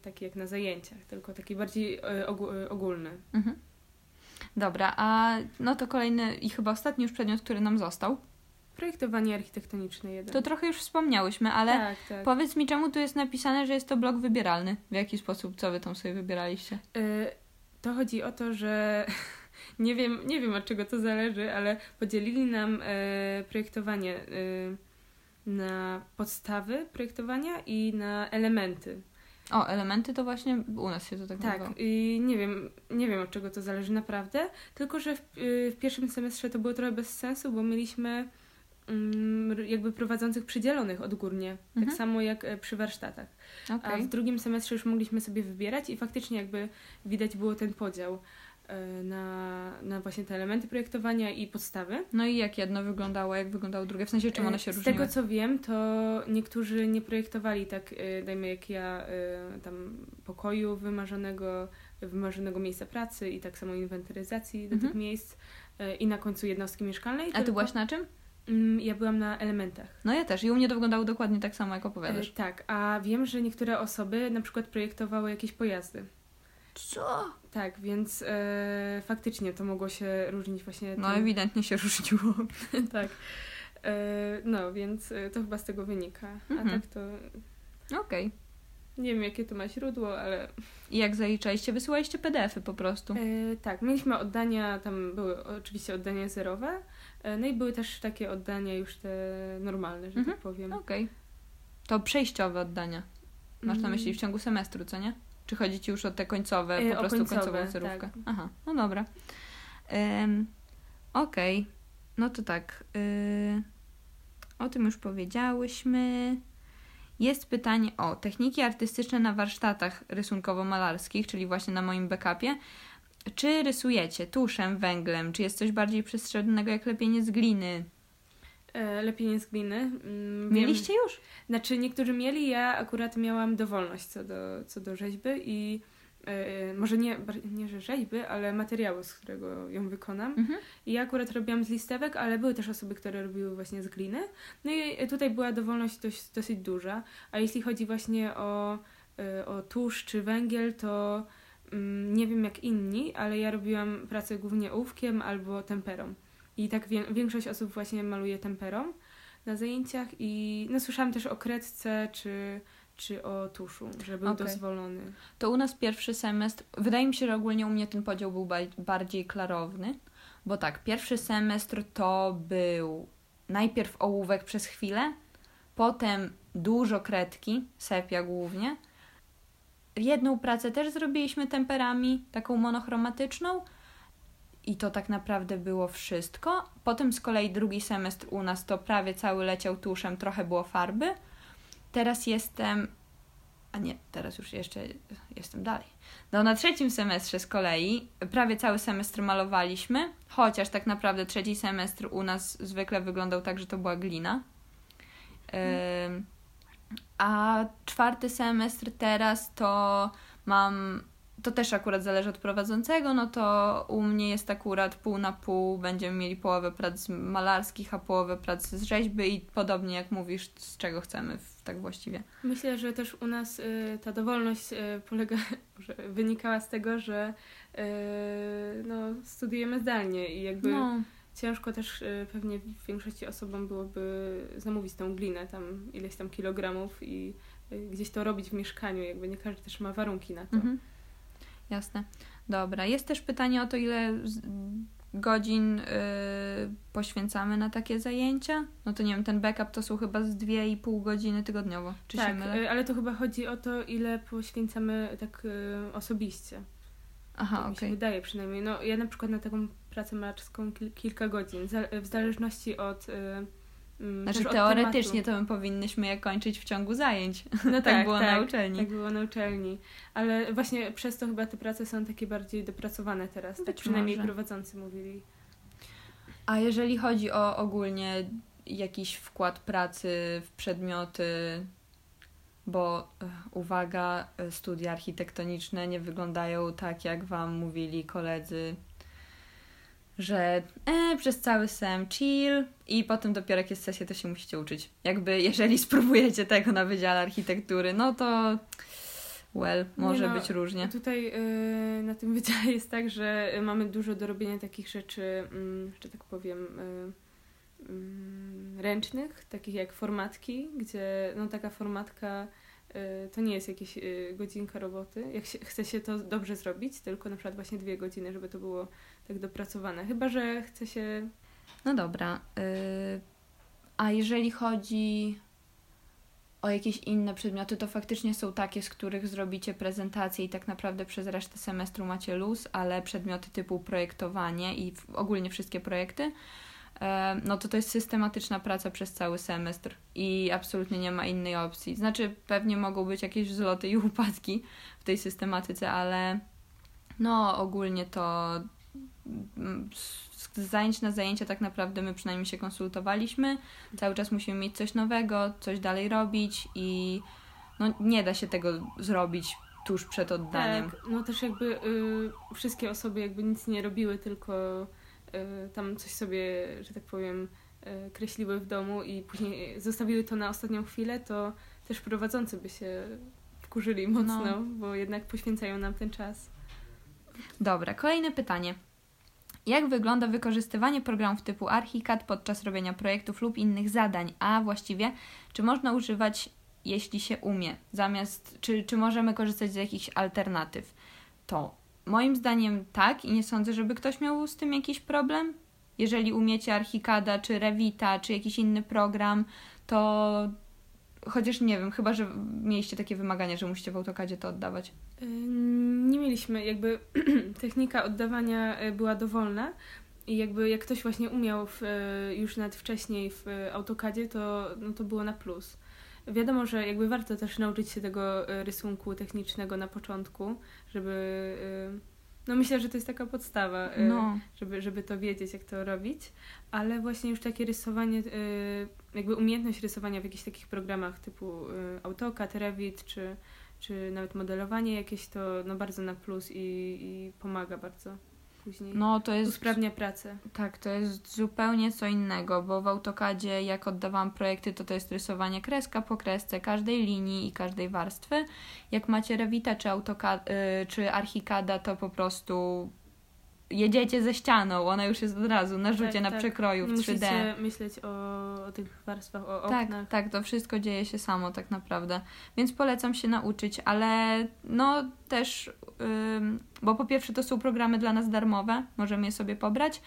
S2: taki jak na zajęciach, tylko taki bardziej ogó- e, ogólny.
S1: Mhm. Dobra, a no to kolejny i chyba ostatni już przedmiot, który nam został.
S2: Projektowanie architektoniczne jeden.
S1: To trochę już wspomniałyśmy, ale
S2: tak, tak.
S1: powiedz mi, czemu tu jest napisane, że jest to blok wybieralny? W jaki sposób, co wy tam sobie wybieraliście?
S2: Y, To chodzi o to, że nie wiem, nie wiem od czego to zależy, ale podzielili nam projektowanie na podstawy projektowania i na elementy.
S1: O, elementy to właśnie u nas się to tak,
S2: Tak, i nie wiem, nie wiem od czego to zależy naprawdę, tylko że w, y, w pierwszym semestrze to było trochę bez sensu, bo mieliśmy mm, jakby prowadzących przydzielonych odgórnie,
S1: Mhm.
S2: tak samo jak e, przy warsztatach. A
S1: Okej.
S2: w drugim semestrze już mogliśmy sobie wybierać i faktycznie jakby widać było ten podział na, na właśnie te elementy projektowania i podstawy.
S1: No i jak jedno wyglądało, jak wyglądało drugie? W sensie, czym one się
S2: E, Z
S1: różniły?
S2: tego co wiem, to niektórzy nie projektowali tak, e, dajmy jak ja, e, tam pokoju wymarzonego, wymarzonego miejsca pracy i tak samo inwentaryzacji do
S1: Mhm.
S2: tych miejsc e, i na końcu jednostki mieszkalnej.
S1: A ty
S2: tylko-
S1: byłaś na czym?
S2: Mm, Ja byłam na elementach.
S1: No ja też. I u mnie to wyglądało dokładnie tak samo, jak
S2: E,
S1: opowiadasz.
S2: tak, a wiem, że niektóre osoby na przykład projektowały jakieś pojazdy.
S1: Co?
S2: Tak, więc e, faktycznie to mogło się różnić właśnie.
S1: No
S2: tym-
S1: ewidentnie się różniło.
S2: tak. E, no, więc e, to chyba z tego wynika.
S1: Mhm.
S2: A tak to
S1: Okej.
S2: nie wiem, jakie to ma źródło, ale
S1: I jak zaliczaliście? Wysyłaliście PDF-y po prostu.
S2: e, tak, mieliśmy oddania, tam były oczywiście oddania zerowe, e, no i były też takie oddania już te normalne, że
S1: Mhm.
S2: tak powiem.
S1: Okej. To przejściowe oddania. Masz na
S2: Mm.
S1: myśli w ciągu semestru, co nie? Czy chodzi ci już o te końcowe,
S2: E,
S1: po prostu
S2: końcowe,
S1: końcową zerówkę?
S2: tak.
S1: Aha, no dobra. Ym, Okej, no to tak. y, o tym już powiedziałyśmy. Jest pytanie o techniki artystyczne na warsztatach rysunkowo-malarskich, czyli właśnie na moim backupie. Czy rysujecie tuszem, węglem? Czy jest coś bardziej przestrzennego jak lepienie z gliny?
S2: E, lepiej z gliny. Mm, wiem-
S1: Mieliście już?
S2: Znaczy niektórzy mieli, ja akurat miałam dowolność co do, co do rzeźby i e, może nie, nie, że rzeźby, ale materiału, z którego ją wykonam.
S1: Mhm.
S2: I ja akurat robiłam z listewek, ale były też osoby, które robiły właśnie z gliny. No i tutaj była dowolność dość, dosyć duża. A jeśli chodzi właśnie o, e, o tusz czy węgiel, to mm, nie wiem jak inni, ale ja robiłam pracę głównie ołówkiem albo temperą. I tak wie, większość osób właśnie maluje temperą na zajęciach i no słyszałam też o kredce czy, czy o tuszu, że był
S1: Okej.
S2: dozwolony.
S1: To u nas pierwszy semestr, wydaje mi się, że ogólnie u mnie ten podział był bardziej klarowny, bo tak, pierwszy semestr to był najpierw ołówek przez chwilę, potem dużo kredki, sepia głównie. Jedną pracę też zrobiliśmy temperami, taką monochromatyczną i to tak naprawdę było wszystko. Potem z kolei drugi semestr u nas to prawie cały leciał tuszem, trochę było farby. Teraz jestem a nie, teraz już jeszcze jestem dalej. No na trzecim semestrze z kolei prawie cały semestr malowaliśmy, chociaż tak naprawdę trzeci semestr u nas zwykle wyglądał tak, że to była glina. Ym, a czwarty semestr teraz to mam, to też akurat zależy od prowadzącego, no to u mnie jest akurat pół na pół, będziemy mieli połowę prac malarskich, a połowę prac z rzeźby i podobnie jak mówisz, z czego chcemy, tak właściwie.
S2: Myślę, że też u nas y, ta dowolność y, polega, wynikała z tego, że y, no, studiujemy zdalnie i jakby
S1: No.
S2: ciężko też y, pewnie większości osobom byłoby zamówić tą glinę, tam ileś tam kilogramów i y, gdzieś to robić w mieszkaniu, jakby nie każdy też ma warunki na to.
S1: Mhm. Jasne. Dobra. Jest też pytanie o to, ile godzin y, poświęcamy na takie zajęcia. No to nie wiem, ten backup to są chyba z 2,5 godziny tygodniowo. Czy się
S2: tak,
S1: mylę?
S2: y, ale to chyba chodzi o to, ile poświęcamy tak y, osobiście.
S1: Aha,
S2: tak
S1: okej.
S2: się wydaje przynajmniej. No, ja na przykład na taką pracę malarską kil, kilka godzin, w zależności od. Y, mm,
S1: Znaczy
S2: też od
S1: teoretycznie to my powinniśmy je kończyć w ciągu zajęć.
S2: No
S1: tak, było na uczelni.
S2: Tak było na uczelni. Ale właśnie przez to chyba te prace są takie bardziej dopracowane teraz. Tak
S1: Być
S2: przynajmniej
S1: może.
S2: prowadzący mówili.
S1: A jeżeli chodzi o ogólnie jakiś wkład pracy w przedmioty, bo e, uwaga, e, studia architektoniczne nie wyglądają tak, jak Wam mówili koledzy, że e, przez cały sem chill i potem dopiero jak jest sesja, to się musicie uczyć. Jakby jeżeli spróbujecie tego na Wydziale Architektury, no to well, może
S2: no,
S1: być różnie.
S2: Tutaj y, na tym wydziale jest tak, że mamy dużo do robienia takich rzeczy, y, że tak powiem, y, ręcznych, takich jak formatki, gdzie no taka formatka to nie jest jakaś godzinka roboty. Jak się, chce się to dobrze zrobić, tylko na przykład właśnie dwie godziny, żeby to było tak dopracowane. Chyba, że chce się.
S1: No dobra. a jeżeli chodzi o jakieś inne przedmioty, to faktycznie są takie, z których zrobicie prezentację i tak naprawdę przez resztę semestru macie luz, ale przedmioty typu projektowanie i ogólnie wszystkie projekty, e, no to to jest systematyczna praca przez cały semestr i absolutnie nie ma innej opcji. Znaczy, pewnie mogą być jakieś wzloty i upadki w tej systematyce, ale no ogólnie to z zajęć na zajęcia tak naprawdę my przynajmniej się konsultowaliśmy. Cały czas musimy mieć coś nowego, coś dalej robić i no, nie da się tego zrobić tuż przed oddaniem.
S2: Tak, no też jakby y, wszystkie osoby jakby nic nie robiły, tylko y, tam coś sobie, że tak powiem, y, kreśliły w domu i później zostawiły to na ostatnią chwilę, to też prowadzący by się wkurzyli mocno, no. bo jednak poświęcają nam ten czas.
S1: Dobra, kolejne pytanie. Jak wygląda wykorzystywanie programów typu Archicad podczas robienia projektów lub innych zadań, a właściwie czy można używać, jeśli się umie, zamiast, czy, czy możemy korzystać z jakichś alternatyw? To moim zdaniem tak i nie sądzę, żeby ktoś miał z tym jakiś problem. Jeżeli umiecie Archicada, czy Revita, czy jakiś inny program, to chociaż nie wiem, chyba że mieliście takie wymagania, że musicie w AutoCadzie to oddawać.
S2: Nie mieliśmy, jakby technika oddawania e, była dowolna i jakby jak ktoś właśnie umiał w, e, już nawet wcześniej w AutoCadzie, to, no to było na plus. Wiadomo, że jakby warto też nauczyć się tego rysunku technicznego na początku, żeby no myślę, że to jest taka podstawa, no. żeby, żeby to wiedzieć, jak to robić, ale właśnie już takie rysowanie, jakby umiejętność rysowania w jakichś takich programach typu AutoCAD, Revit czy czy nawet modelowanie jakieś, to no bardzo na plus i, i pomaga bardzo później. No, to jest, usprawnia pracę.
S1: Tak, to jest zupełnie co innego, bo w AutoCADzie jak oddawałam projekty, to to jest rysowanie kreska po kresce każdej linii i każdej warstwy. Jak macie Revita czy, AutoCAD, yy, czy Archicada, to po prostu jedziecie ze ścianą, ona już jest od razu na rzucie, tak, na tak. przekroju w
S2: Musicie 3D. myśleć o, o, tych warstwach, o
S1: tak, oknach. Tak, to wszystko dzieje się samo tak naprawdę. Więc polecam się nauczyć, ale no też, ym, bo po pierwsze to są programy dla nas darmowe, możemy je sobie pobrać,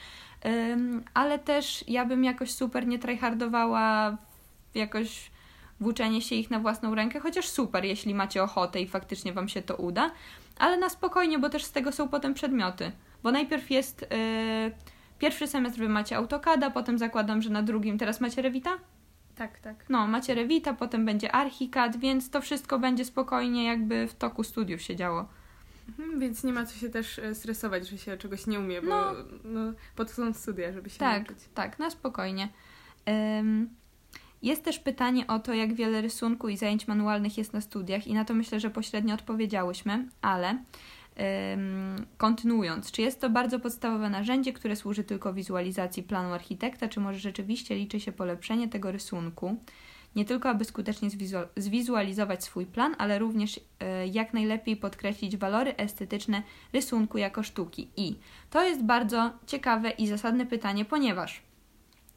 S1: ym, ale też ja bym jakoś super nie tryhardowała jakoś włóczenie się ich na własną rękę, chociaż super, jeśli macie ochotę i faktycznie Wam się to uda, ale na spokojnie, bo też z tego są potem przedmioty. Bo najpierw jest yy, pierwszy semestr wy macie AutoCADa, potem zakładam, że na drugim teraz macie Revita?
S2: Tak, tak.
S1: No, macie Revita, potem będzie Archicad, więc to wszystko będzie spokojnie jakby w toku studiów się działo.
S2: Mhm, więc nie ma co się też e, stresować, że się czegoś nie umie, bo no, no, po to są studia, żeby się
S1: tak,
S2: nauczyć.
S1: Tak, na spokojnie. Jest też pytanie o to, jak wiele rysunku i zajęć manualnych jest na studiach i na to myślę, że pośrednio odpowiedziałyśmy, ale kontynuując, czy jest to bardzo podstawowe narzędzie, które służy tylko wizualizacji planu architekta, czy może rzeczywiście liczy się polepszenie tego rysunku? Nie tylko, aby skutecznie zwizualizować swój plan, ale również e, jak najlepiej podkreślić walory estetyczne rysunku jako sztuki. I to jest bardzo ciekawe i zasadne pytanie, ponieważ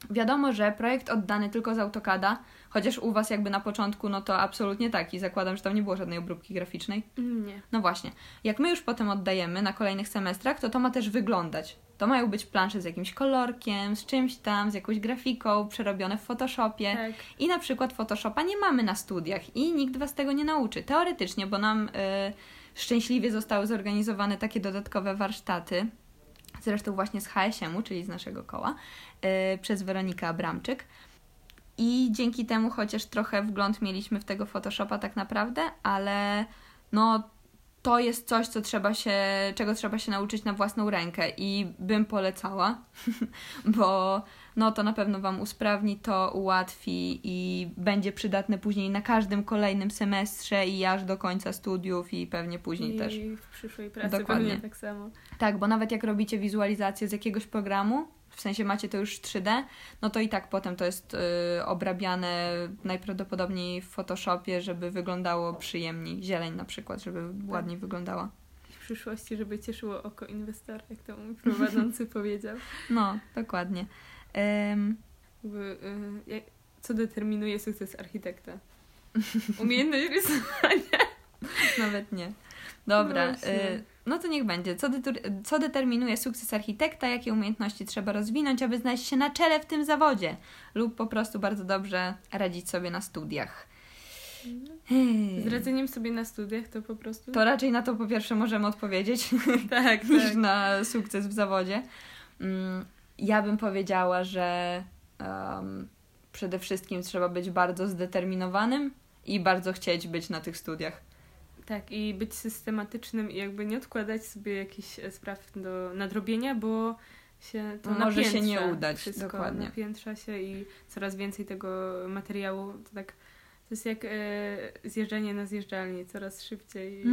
S1: wiadomo, że projekt oddany tylko z AutoCADa Chociaż u Was jakby na początku, no to absolutnie tak i zakładam, że tam nie było żadnej obróbki graficznej.
S2: Nie.
S1: No właśnie. Jak my już potem oddajemy na kolejnych semestrach, to to ma też wyglądać. To mają być plansze z jakimś kolorkiem, z czymś tam, z jakąś grafiką, przerobione w Photoshopie. Tak. I na przykład Photoshopa nie mamy na studiach i nikt Was tego nie nauczy. Teoretycznie, bo nam y, szczęśliwie zostały zorganizowane takie dodatkowe warsztaty, zresztą właśnie z HSM-u, czyli z naszego koła, y, przez Weronikę Abramczyk. I dzięki temu chociaż trochę wgląd mieliśmy w tego Photoshopa tak naprawdę, ale no to jest coś, co trzeba się, czego trzeba się nauczyć na własną rękę i bym polecała, bo no to na pewno Wam usprawni, to ułatwi i będzie przydatne później na każdym kolejnym semestrze i aż do końca studiów i pewnie później
S2: I
S1: też.
S2: I w przyszłej pracy
S1: Dokładnie.
S2: pewnie tak samo.
S1: Tak, bo nawet jak robicie wizualizację z jakiegoś programu, w sensie macie to już 3D, no to i tak potem to jest y, obrabiane najprawdopodobniej w Photoshopie, żeby wyglądało przyjemniej. Zieleń na przykład, żeby ładniej wyglądała.
S2: W przyszłości, żeby cieszyło oko inwestora, jak to mój prowadzący powiedział.
S1: No, dokładnie.
S2: Jakby, y, co determinuje sukces architekta? Umiejętność rysowania.
S1: nawet nie. Dobra,
S2: No
S1: no to niech będzie. Co, detur- co determinuje sukces architekta? Jakie umiejętności trzeba rozwinąć, aby znaleźć się na czele w tym zawodzie? Lub po prostu bardzo dobrze radzić sobie na studiach.
S2: Z radzeniem sobie na studiach to po prostu...
S1: To raczej na to po pierwsze możemy odpowiedzieć,
S2: tak,
S1: niż
S2: tak.
S1: na sukces w zawodzie. Mm, Ja bym powiedziała, że em, przede wszystkim trzeba być bardzo zdeterminowanym i bardzo chcieć być na tych studiach.
S2: Tak, i być systematycznym i jakby nie odkładać sobie jakichś e, spraw do nadrobienia, bo się to
S1: Może się nie udać,
S2: wszystko,
S1: dokładnie.
S2: napiętrza się i coraz więcej tego materiału, to tak to jest jak e, zjeżdżanie na zjeżdżalni, coraz szybciej.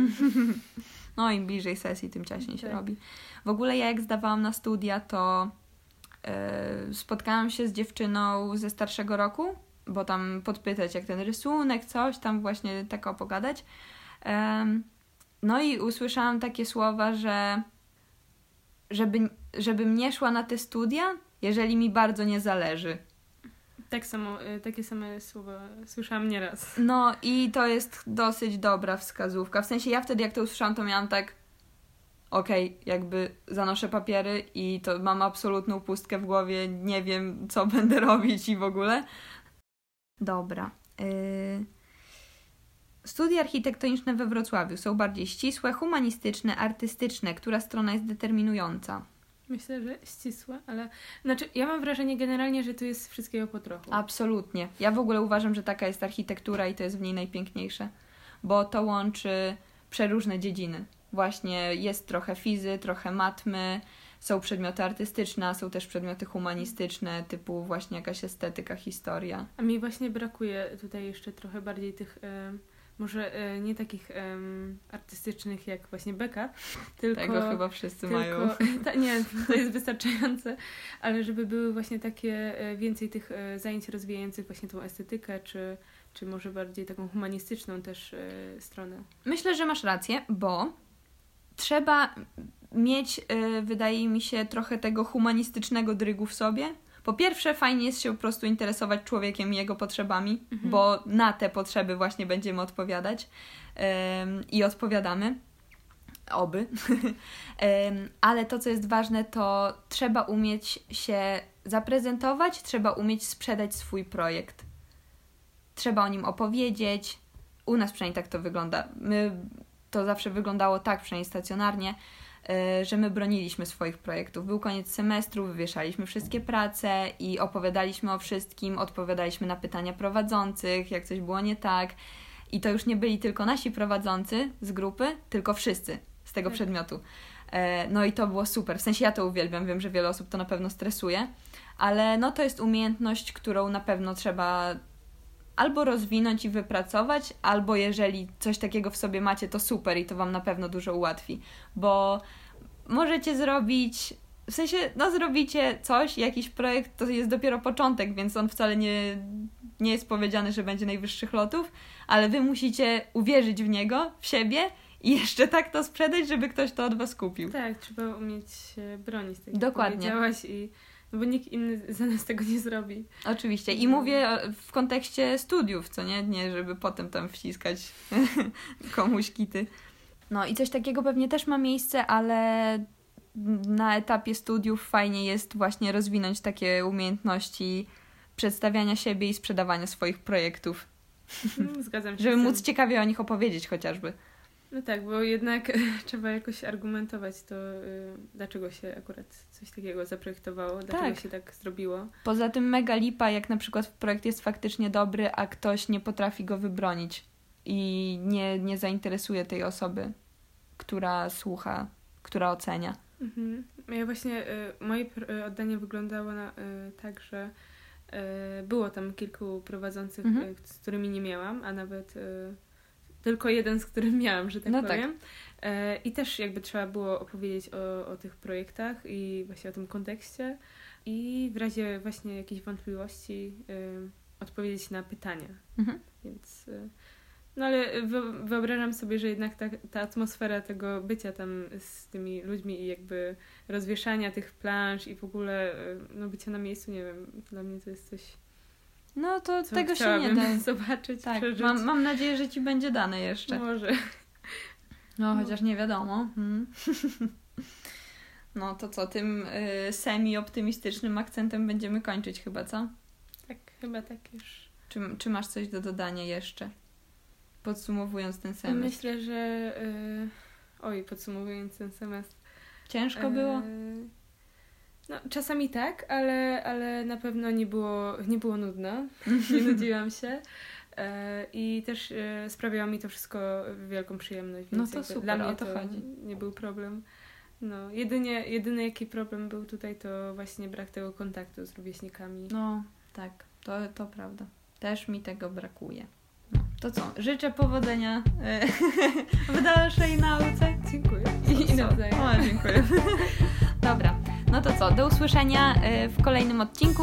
S1: No im bliżej sesji, tym ciaśniej się
S2: Tak.
S1: robi. W ogóle ja jak zdawałam na studia, to e, spotkałam się z dziewczyną ze starszego roku, bo tam podpytać jak ten rysunek, coś tam właśnie tak opogadać. No i usłyszałam takie słowa, że żeby, żebym nie szła na te studia, jeżeli mi bardzo nie zależy.
S2: Tak samo, e, takie same słowa słyszałam nieraz.
S1: No i to jest dosyć dobra wskazówka. W sensie ja wtedy jak to usłyszałam, to miałam tak okej, jakby zanoszę papiery i to mam absolutną pustkę w głowie, nie wiem co będę robić i w ogóle. Dobra. Yy... Studia architektoniczne we Wrocławiu są bardziej ścisłe, humanistyczne, artystyczne. Która strona jest determinująca?
S2: Myślę, że ścisłe, ale znaczy ja mam wrażenie generalnie, że tu jest wszystkiego po trochu.
S1: Absolutnie. Ja w ogóle uważam, że taka jest architektura i to jest w niej najpiękniejsze, bo to łączy przeróżne dziedziny. Właśnie jest trochę fizy, trochę matmy, są przedmioty artystyczne, są też przedmioty humanistyczne, typu właśnie jakaś estetyka, historia.
S2: A mi właśnie brakuje tutaj jeszcze trochę bardziej tych, może e, nie takich em, artystycznych jak właśnie Beka, tylko...
S1: Tego chyba wszyscy mają.
S2: tylko ta, nie, to jest wystarczające, ale żeby były właśnie takie e, więcej tych e, zajęć rozwijających właśnie tą estetykę, czy, czy może bardziej taką humanistyczną też e, stronę.
S1: Myślę, że masz rację, bo trzeba mieć, y, wydaje mi się, trochę tego humanistycznego drygu w sobie. Po pierwsze, fajnie jest się po prostu interesować człowiekiem i jego potrzebami,
S2: Mhm.
S1: bo na te potrzeby właśnie będziemy odpowiadać Ym, i odpowiadamy. Oby. Ym, Ale to, co jest ważne, to trzeba umieć się zaprezentować, trzeba umieć sprzedać swój projekt. Trzeba o nim opowiedzieć. U nas przynajmniej tak to wygląda. My, to zawsze wyglądało tak, przynajmniej stacjonarnie, że my broniliśmy swoich projektów. Był koniec semestru, wywieszaliśmy wszystkie prace i opowiadaliśmy o wszystkim, odpowiadaliśmy na pytania prowadzących, jak coś było nie tak. I to już nie byli tylko nasi prowadzący z grupy, tylko wszyscy z tego
S2: Tak.
S1: przedmiotu. E, No i to było super. W sensie ja to uwielbiam, wiem, że wiele osób to na pewno stresuje, ale no to jest umiejętność, którą na pewno trzeba albo rozwinąć i wypracować, albo jeżeli coś takiego w sobie macie, to super i to Wam na pewno dużo ułatwi, bo możecie zrobić, w sensie, no zrobicie coś, jakiś projekt, to jest dopiero początek, więc on wcale nie, nie jest powiedziane, że będzie najwyższych lotów, ale Wy musicie uwierzyć w niego, w siebie i jeszcze tak to sprzedać, żeby ktoś to od Was kupił.
S2: Tak, trzeba umieć bronić, tak jak
S1: Dokładnie.
S2: powiedziałaś i bo nikt inny za nas tego nie zrobi.
S1: Oczywiście. I
S2: Mhm.
S1: mówię e, w kontekście studiów, co nie? Nie, żeby potem tam wciskać komuś kity. No i coś takiego pewnie też ma miejsce, ale na etapie studiów fajnie jest właśnie rozwinąć takie umiejętności przedstawiania siebie i sprzedawania swoich projektów,
S2: Mm, Zgadzam się.
S1: żeby móc ciekawie o nich opowiedzieć chociażby.
S2: No tak, bo jednak trzeba jakoś argumentować to, y, dlaczego się akurat coś takiego zaprojektowało, dlaczego
S1: Tak.
S2: się tak zrobiło.
S1: Poza tym mega lipa, jak na przykład projekt jest faktycznie dobry, a ktoś nie potrafi go wybronić i nie, nie zainteresuje tej osoby która słucha, która ocenia.
S2: Mhm. Ja właśnie, y, moje y, oddanie wyglądało na, tak, że było tam kilku prowadzących, mhm. z którymi nie miałam, a nawet tylko jeden, z którym miałam, że tak no tak. powiem. Tak. I też jakby trzeba było opowiedzieć o, o tych projektach i właśnie o tym kontekście i w razie właśnie jakiejś wątpliwości odpowiedzieć na pytania. Mhm. Więc no ale wyobrażam sobie, że jednak ta, ta atmosfera tego bycia tam z tymi ludźmi i jakby rozwieszania tych planż i w ogóle no, bycia na miejscu, nie wiem, dla mnie to jest coś.
S1: No to tego się nie da
S2: zobaczyć.
S1: Tak, mam, mam nadzieję, że ci będzie dane jeszcze.
S2: Może.
S1: No, chociaż nie wiadomo. Hmm. No to co, tym y, semi-optymistycznym akcentem będziemy kończyć chyba, co?
S2: Tak, chyba tak już.
S1: Czy, czy masz coś do dodania jeszcze? Podsumowując ten semestr.
S2: Myślę, że. Yy... Oj, podsumowując ten semestr.
S1: Ciężko było?
S2: Yy... No, czasami tak, ale, ale na pewno nie było, nie było nudno. nie nudziłam się. Yy, I też yy, sprawiało mi to wszystko wielką przyjemność.
S1: no to super,
S2: dla mnie
S1: o to, to chodzi.
S2: Nie był problem. No, jedynie, jedyny jaki problem był tutaj, to właśnie brak tego kontaktu z rówieśnikami.
S1: No, tak, to, to prawda. Też mi tego brakuje. To co? Życzę powodzenia e, w dalszej nauce.
S2: Dziękuję.
S1: I, i nawzajem. O, dziękuję. Dobra. No to co? Do usłyszenia e, w kolejnym odcinku.